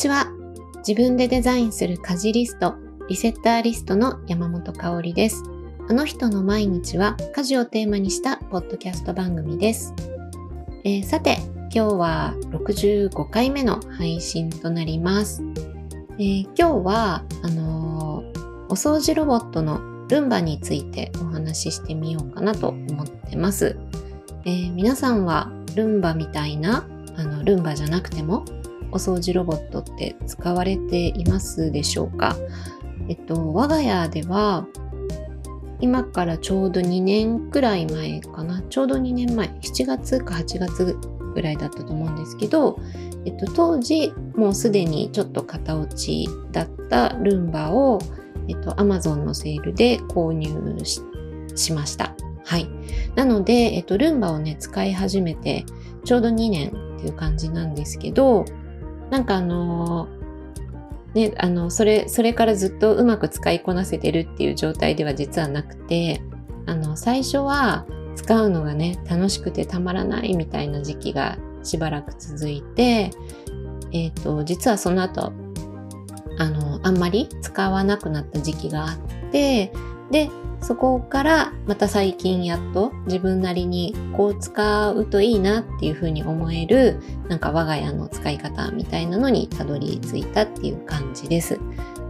ちは。自分でデザインする家事リスト、リセッターリストの山本香里です。あの人の毎日は家事をテーマにしたポッドキャスト番組です。えー、さて、今日は65回目の配信となります。えー、今日は、あのー、お掃除ロボットのルンバについてお話ししてみようかなと思ってます。えー、皆さんはルンバみたいなあのルンバじゃなくてもお掃除ロボットって使われていますでしょうか？えっと、我が家では今からちょうど2年くらい前かな？ちょうど2年前7月か8月ぐらいだったと思うんですけど、えっと、当時もうすでにちょっと型落ちだったルンバを、えっと、Amazon のセールで購入しました。はい。なので、えっと、ルンバをね、使い始めてちょうど2年っていう感じなんですけど、なんかあのね、あの、それ、それからずっとうまく使いこなせてるっていう状態では実はなくて、あの、最初は使うのがね、楽しくてたまらないみたいな時期がしばらく続いて、えっ、ー、と、実はその後、あの、あんまり使わなくなった時期があって、で、そこからまた最近やっと自分なりにこう使うといいなっていうふうに思えるなんか我が家の使い方みたいなのにたどり着いたっていう感じです。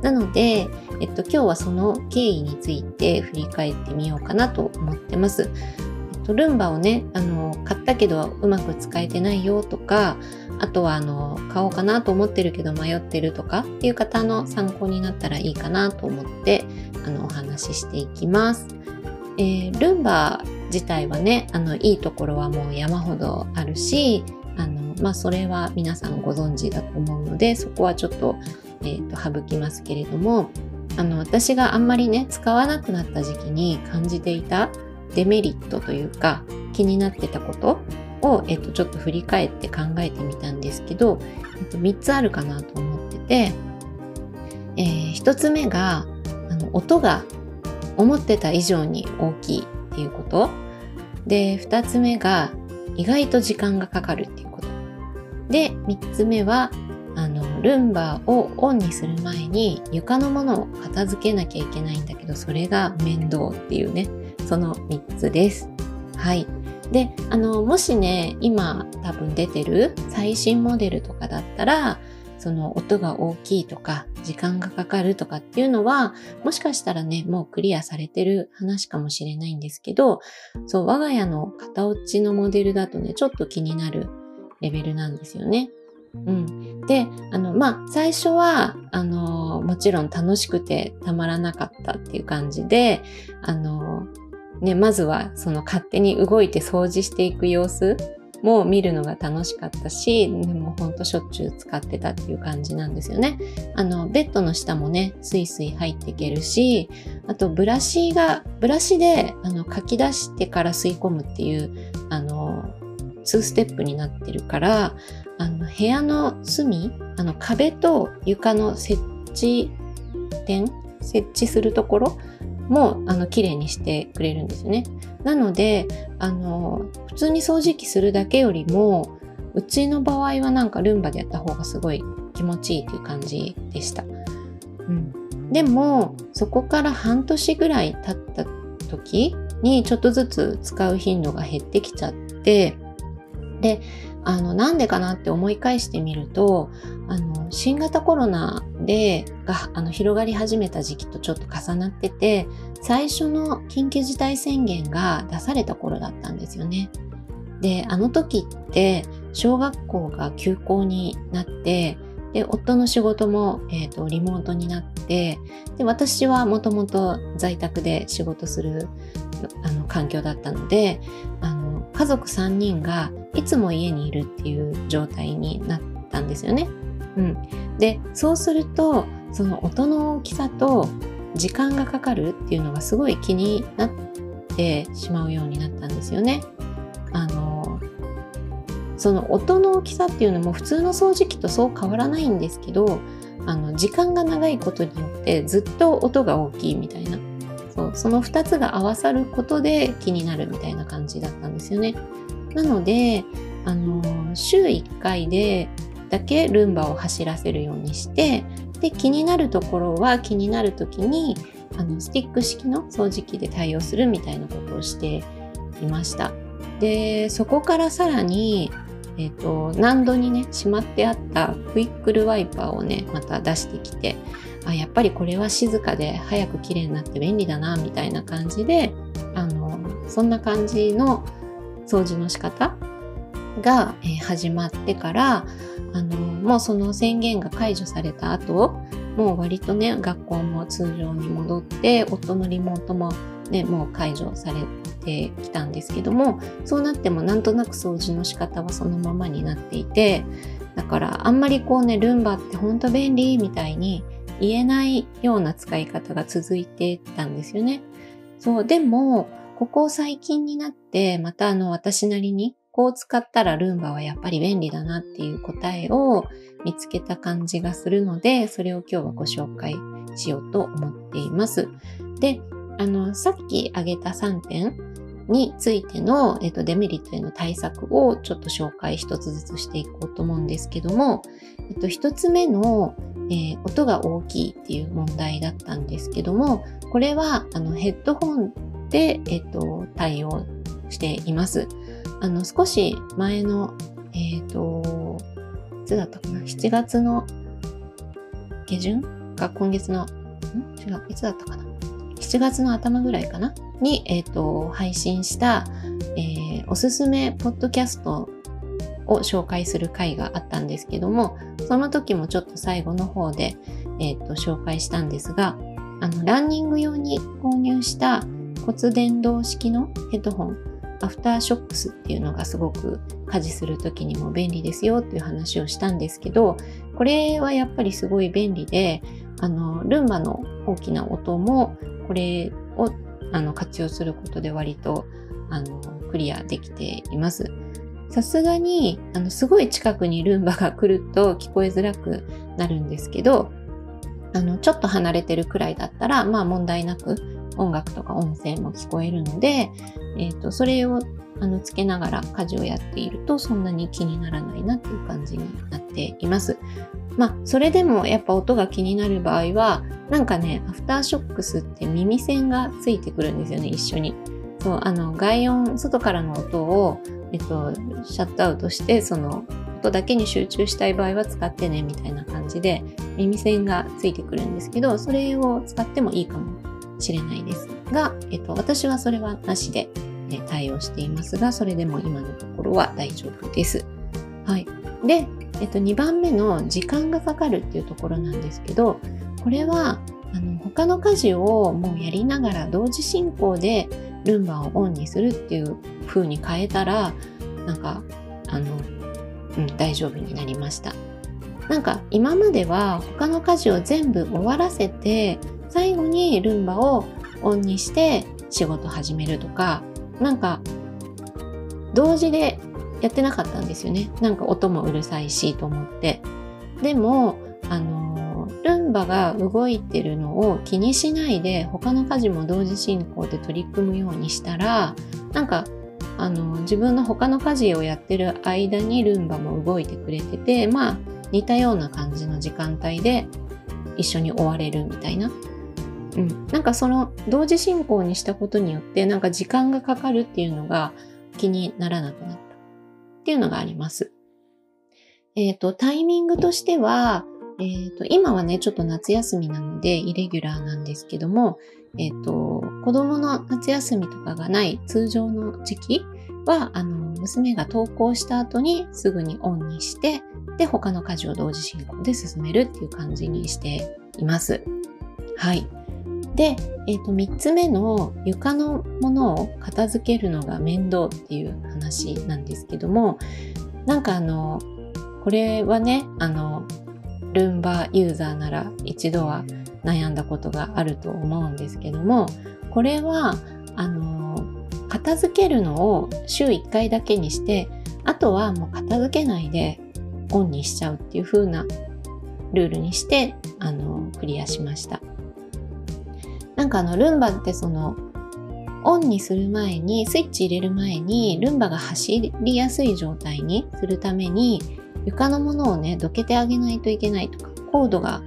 なので、えっと、今日はその経緯について振り返ってみようかなと思ってます。と、ルンバをね、あの、買ったけどうまく使えてないよとか、あとはあの、買おうかなと思ってるけど迷ってるとかっていう方の参考になったらいいかなと思って、あの、お話ししていきます。えー、ルンバ自体はね、あの、いいところはもう山ほどあるし、あの、まあ、それは皆さんご存知だと思うので、そこはちょっと、えっ、ー、と、省きますけれども、あの、私があんまりね、使わなくなった時期に感じていたデメリットというか気になってたことを、えっと、ちょっと振り返って考えてみたんですけど、えっと、3つあるかなと思ってて、えー、1つ目があの音が思ってた以上に大きいっていうこと。で2つ目が意外と時間がかかるっていうこと。で3つ目はあのルンバをオンにする前に床のものを片付けなきゃいけないんだけどそれが面倒っていうね。その3つです。はい。で、あの、もしね、今多分出てる最新モデルとかだったら、その音が大きいとか、時間がかかるとかっていうのは、もしかしたらね、もうクリアされてる話かもしれないんですけど、そう、我が家の型落ちのモデルだとね、ちょっと気になるレベルなんですよね。うん。で、あの、まあ、最初は、あの、もちろん楽しくてたまらなかったっていう感じで、あの、ね、まずはその勝手に動いて掃除していく様子も見るのが楽しかったし、でもほんとしょっちゅう使ってたっていう感じなんですよね。あの、ベッドの下もね、スイスイ入っていけるし、あとブラシが、ブラシであの書き出してから吸い込むっていう、あの、2ステップになってるから、あの、部屋の隅、あの、壁と床の設置点、設置するところもあの綺麗にしてくれるんですよね。なのであの普通に掃除機するだけよりもうちの場合はなんかルンバでやった方がすごい気持ちいいという感じでした。うん、でもそこから半年ぐらい経った時にちょっとずつ使う頻度が減ってきちゃってであの、なんでかなって思い返してみると、あの、新型コロナで、が、あの、広がり始めた時期とちょっと重なってて、最初の緊急事態宣言が出された頃だったんですよね。で、あの時って、小学校が休校になって、で、夫の仕事も、え、ー、と、リモートになって、で、私はもともと在宅で仕事する、あの、環境だったので、あの、家族3人がいつも家にいるっていう状態になったんですよね。うん。で、そうすると、その音の大きさと時間がかかるっていうのがすごい気になってしまうようになったんですよね。あの、その音の大きさっていうのも普通の掃除機とそう変わらないんですけど、あの、時間が長いことによってずっと音が大きいみたいな。そう、その2つが合わさることで気になるみたいな感じだったんですよね。なので、あの、週1回で、だけルンバを走らせるようにしてで気になるところは気になる時にあのスティック式の掃除機で対応するみたいなことをしていましたでそこからさらにえ、ー、と難度にねしまってあったクイックルワイパーをねまた出してきてあやっぱりこれは静かで早く綺麗になって便利だなみたいな感じであのそんな感じの掃除の仕方が、え、始まってからあのもうその宣言が解除された後もう割とね学校も通常に戻って夫のリモートもねもう解除されてきたんですけどもそうなってもなんとなく掃除の仕方はそのままになっていてだからあんまりこうねルンバってほんと便利みたいに言えないような使い方が続いてたんですよね。そう、でも、ここ最近になって、またあの私なりにこう使ったらルンバはやっぱり便利だなっていう答えを見つけた感じがするので、それを今日はご紹介しようと思っています。で、あの、さっき挙げた3点についての、えっと、デメリットへの対策をちょっと紹介一つずつしていこうと思うんですけども、えっと、一つ目の、えー、音が大きいっていう問題だったんですけども、これはあのヘッドホンで、えっと、対応しています。あの少し前の、えっ、と、いつだったかな ?7 月の下旬？か今月の、ん？違う、いつだったかな ?7 月の頭ぐらいかな？に、えっ、と、配信した、えー、おすすめポッドキャストを紹介する回があったんですけども、その時もちょっと最後の方で、えっ、ー、と、紹介したんですが、あの、ランニング用に購入した骨伝導式のヘッドホン、アフターショックスっていうのがすごく家事する時にも便利ですよっていう話をしたんですけど、これはやっぱりすごい便利で、あの、ルンバの大きな音も、これをあの活用することで割とあのクリアできています。さすがに、あの、すごい近くにルンバが来ると聞こえづらくなるんですけど、あの、ちょっと離れてるくらいだったら、まあ問題なく音楽とか音声も聞こえるので、えっ、ー、と、それをあのつけながら家事をやっているとそんなに気にならないなっていう感じになっています。まあ、それでもやっぱ音が気になる場合は、なんかね、アフターショックスって耳栓がついてくるんですよね、一緒に。そう、あの、外音、外からの音をえっと、シャットアウトして、その音だけに集中したい場合は使ってね、みたいな感じで、耳栓がついてくるんですけど、それを使ってもいいかもしれないですが、えっと、私はそれはなしで、ね、対応していますが、それでも今のところは大丈夫です。はい。で、えっと、2番目の時間がかかるっていうところなんですけど、これは、あの、他の家事をもうやりながら同時進行でルンバをオンにするっていう風に変えたら、なんか、あの、うん、大丈夫になりました。なんか今までは他の家事を全部終わらせて、最後にルンバをオンにして仕事始めるとか、なんか同時でやってなかったんですよね。なんか音もうるさいしと思って。でも、あのルンバが動いてるのを気にしないで他の家事も同時進行で取り組むようにしたらなんかあの自分の他の家事をやってる間にルンバも動いてくれててまあ似たような感じの時間帯で一緒に終われるみたいな。うん、なんかその同時進行にしたことによってなんか時間がかかるっていうのが気にならなくなったっていうのがあります。えっ、ー、と、タイミングとしては、えーと、今はね、ちょっと夏休みなのでイレギュラーなんですけども、えっ、ー、と、子供の夏休みとかがない通常の時期は、あの、娘が登校した後にすぐにオンにして、で、他の家事を同時進行で進めるっていう感じにしています。はい。で、え、ー、と、3つ目の床のものを片付けるのが面倒っていう話なんですけども、なんかあの、これはね、あの、ルンバユーザーなら一度は悩んだことがあると思うんですけどもこれはあの片付けるのを週1回だけにしてあとはもう片付けないでオンにしちゃうっていう風なルールにしてあのクリアしました。なんかあのルンバってそのオンにする前にスイッチ入れる前にルンバが走りやすい状態にするために床のものをね、どけてあげないといけないとか、コードが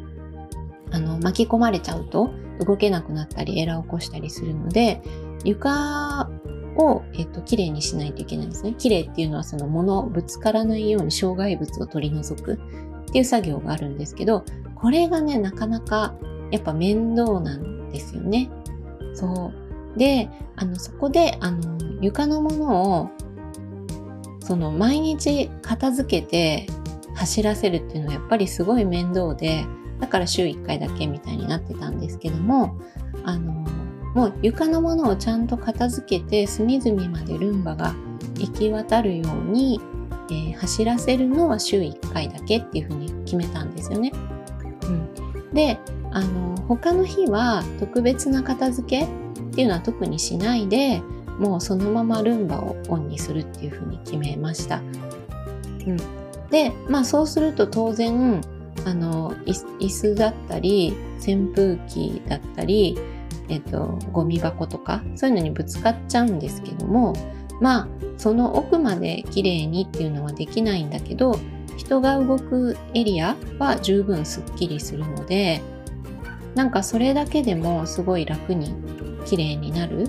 あの巻き込まれちゃうと動けなくなったりエラーを起こしたりするので、床を、えっと、きれいにしないといけないんですね。きれいっていうのはその物、ぶつからないように障害物を取り除くっていう作業があるんですけど、これがね、なかなかやっぱ面倒なんですよね。そう。で、あの、そこで、あの、床のものを、その、毎日片付けて走らせるっていうのはやっぱりすごい面倒で、だから週1回だけみたいになってたんですけども、あの、もう床のものをちゃんと片付けて隅々までルンバが行き渡るように、えー、走らせるのは週1回だけっていうふうに決めたんですよね。うん、であの他の日は特別な片付けっていうのは特にしないでもうそのままルンバをオンにするっていうふうに決めました。うん、でまあそうすると当然あの椅子だったり扇風機だったりえっと、ゴミ箱とかそういうのにぶつかっちゃうんですけどもまあその奥まで綺麗にっていうのはできないんだけど人が動くエリアは十分すっきりするのでなんかそれだけでもすごい楽に綺麗になる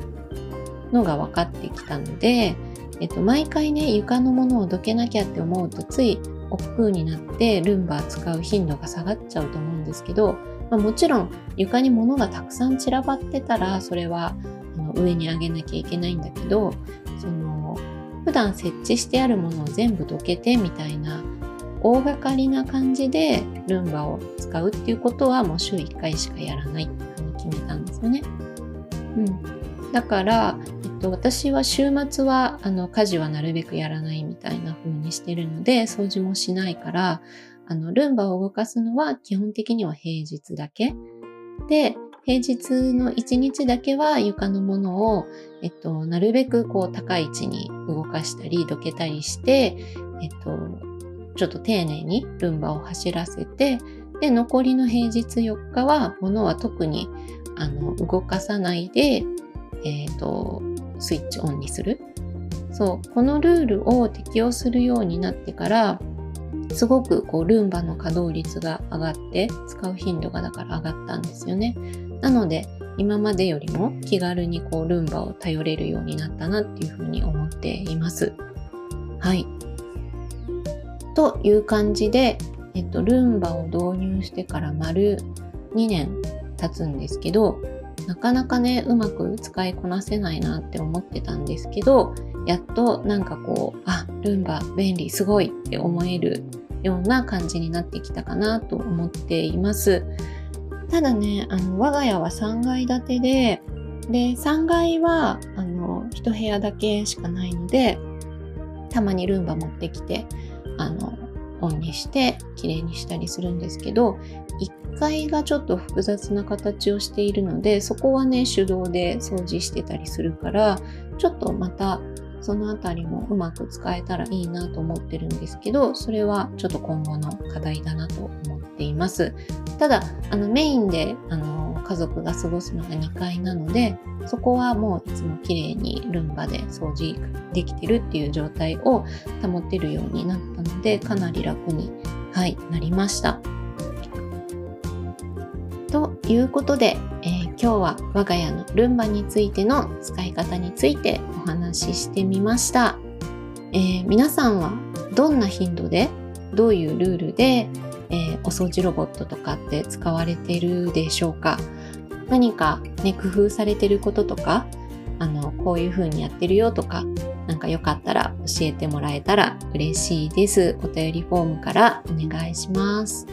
のが分かってきたので、えっと、毎回ね床のものをどけなきゃって思うとつい億劫になってルンバ使う頻度が下がっちゃうと思うんですけどまあ、もちろん床に物がたくさん散らばってたらそれはあの上に上げなきゃいけないんだけどその普段設置してあるものを全部どけてみたいな大掛かりな感じでルンバを使うっていうことはもう週1回しかやらないっていうふうに決めたんですよね。うん、だから、えっと、私は週末はあの家事はなるべくやらないみたいな風にしてるので掃除もしないからあの、ルンバを動かすのは基本的には平日だけ。で、平日の1日だけは床のものを、えっと、なるべくこう高い位置に動かしたり、どけたりして、えっと、ちょっと丁寧にルンバを走らせて、で、残りの平日4日は、物は特に、あの、動かさないで、えっと、スイッチオンにする。そう、このルールを適用するようになってから、すごくこうルンバの稼働率が上がって使う頻度がだから上がったんですよね。なので今までよりも気軽にこうルンバを頼れるようになったなっていうふうに思っています。はい。という感じで、えっと、ルンバを導入してから丸2年経つんですけど、なかなかね、うまく使いこなせないなって思ってたんですけど、やっとなんかこう、あ、ルンバ便利、すごいって思えるような感じになってきたかなと思っています。ただね、あの我が家は3階建てで、で、3階はあの1部屋だけしかないので、たまにルンバ持ってきて、あの、オンにして綺麗にしたりするんですけど、1階がちょっと複雑な形をしているので、そこはね、手動で掃除してたりするから、ちょっとまたそのあたりもうまく使えたらいいなと思ってるんですけど、それはちょっと今後の課題だなと思っています。ただ、あのメインであの家族が過ごすのが2階なので、そこはもういつも綺麗にルンバで掃除できてるっていう状態を保てるようになったので、かなり楽に、はい、なりました。ということで、えー、今日は我が家のルンバについての使い方についてお話ししてみました。えー、皆さんはどんな頻度でどういうルールで、えー、お掃除ロボットとかって使われてるでしょうか何かね、工夫されてることとか、あの、こういう風にやってるよとか、かよかったら教えてもらえたら嬉しいです。お便りフォームからお願いします。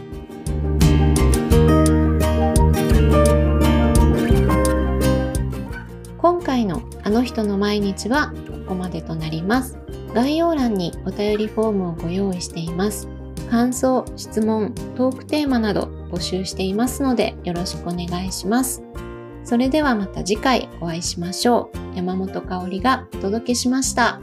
今回のあの人の毎日はここまでとなります。概要欄にお便りフォームをご用意しています。感想、質問、トークテーマなど募集していますのでよろしくお願いします。それではまた次回お会いしましょう。山本香里がお届けしました。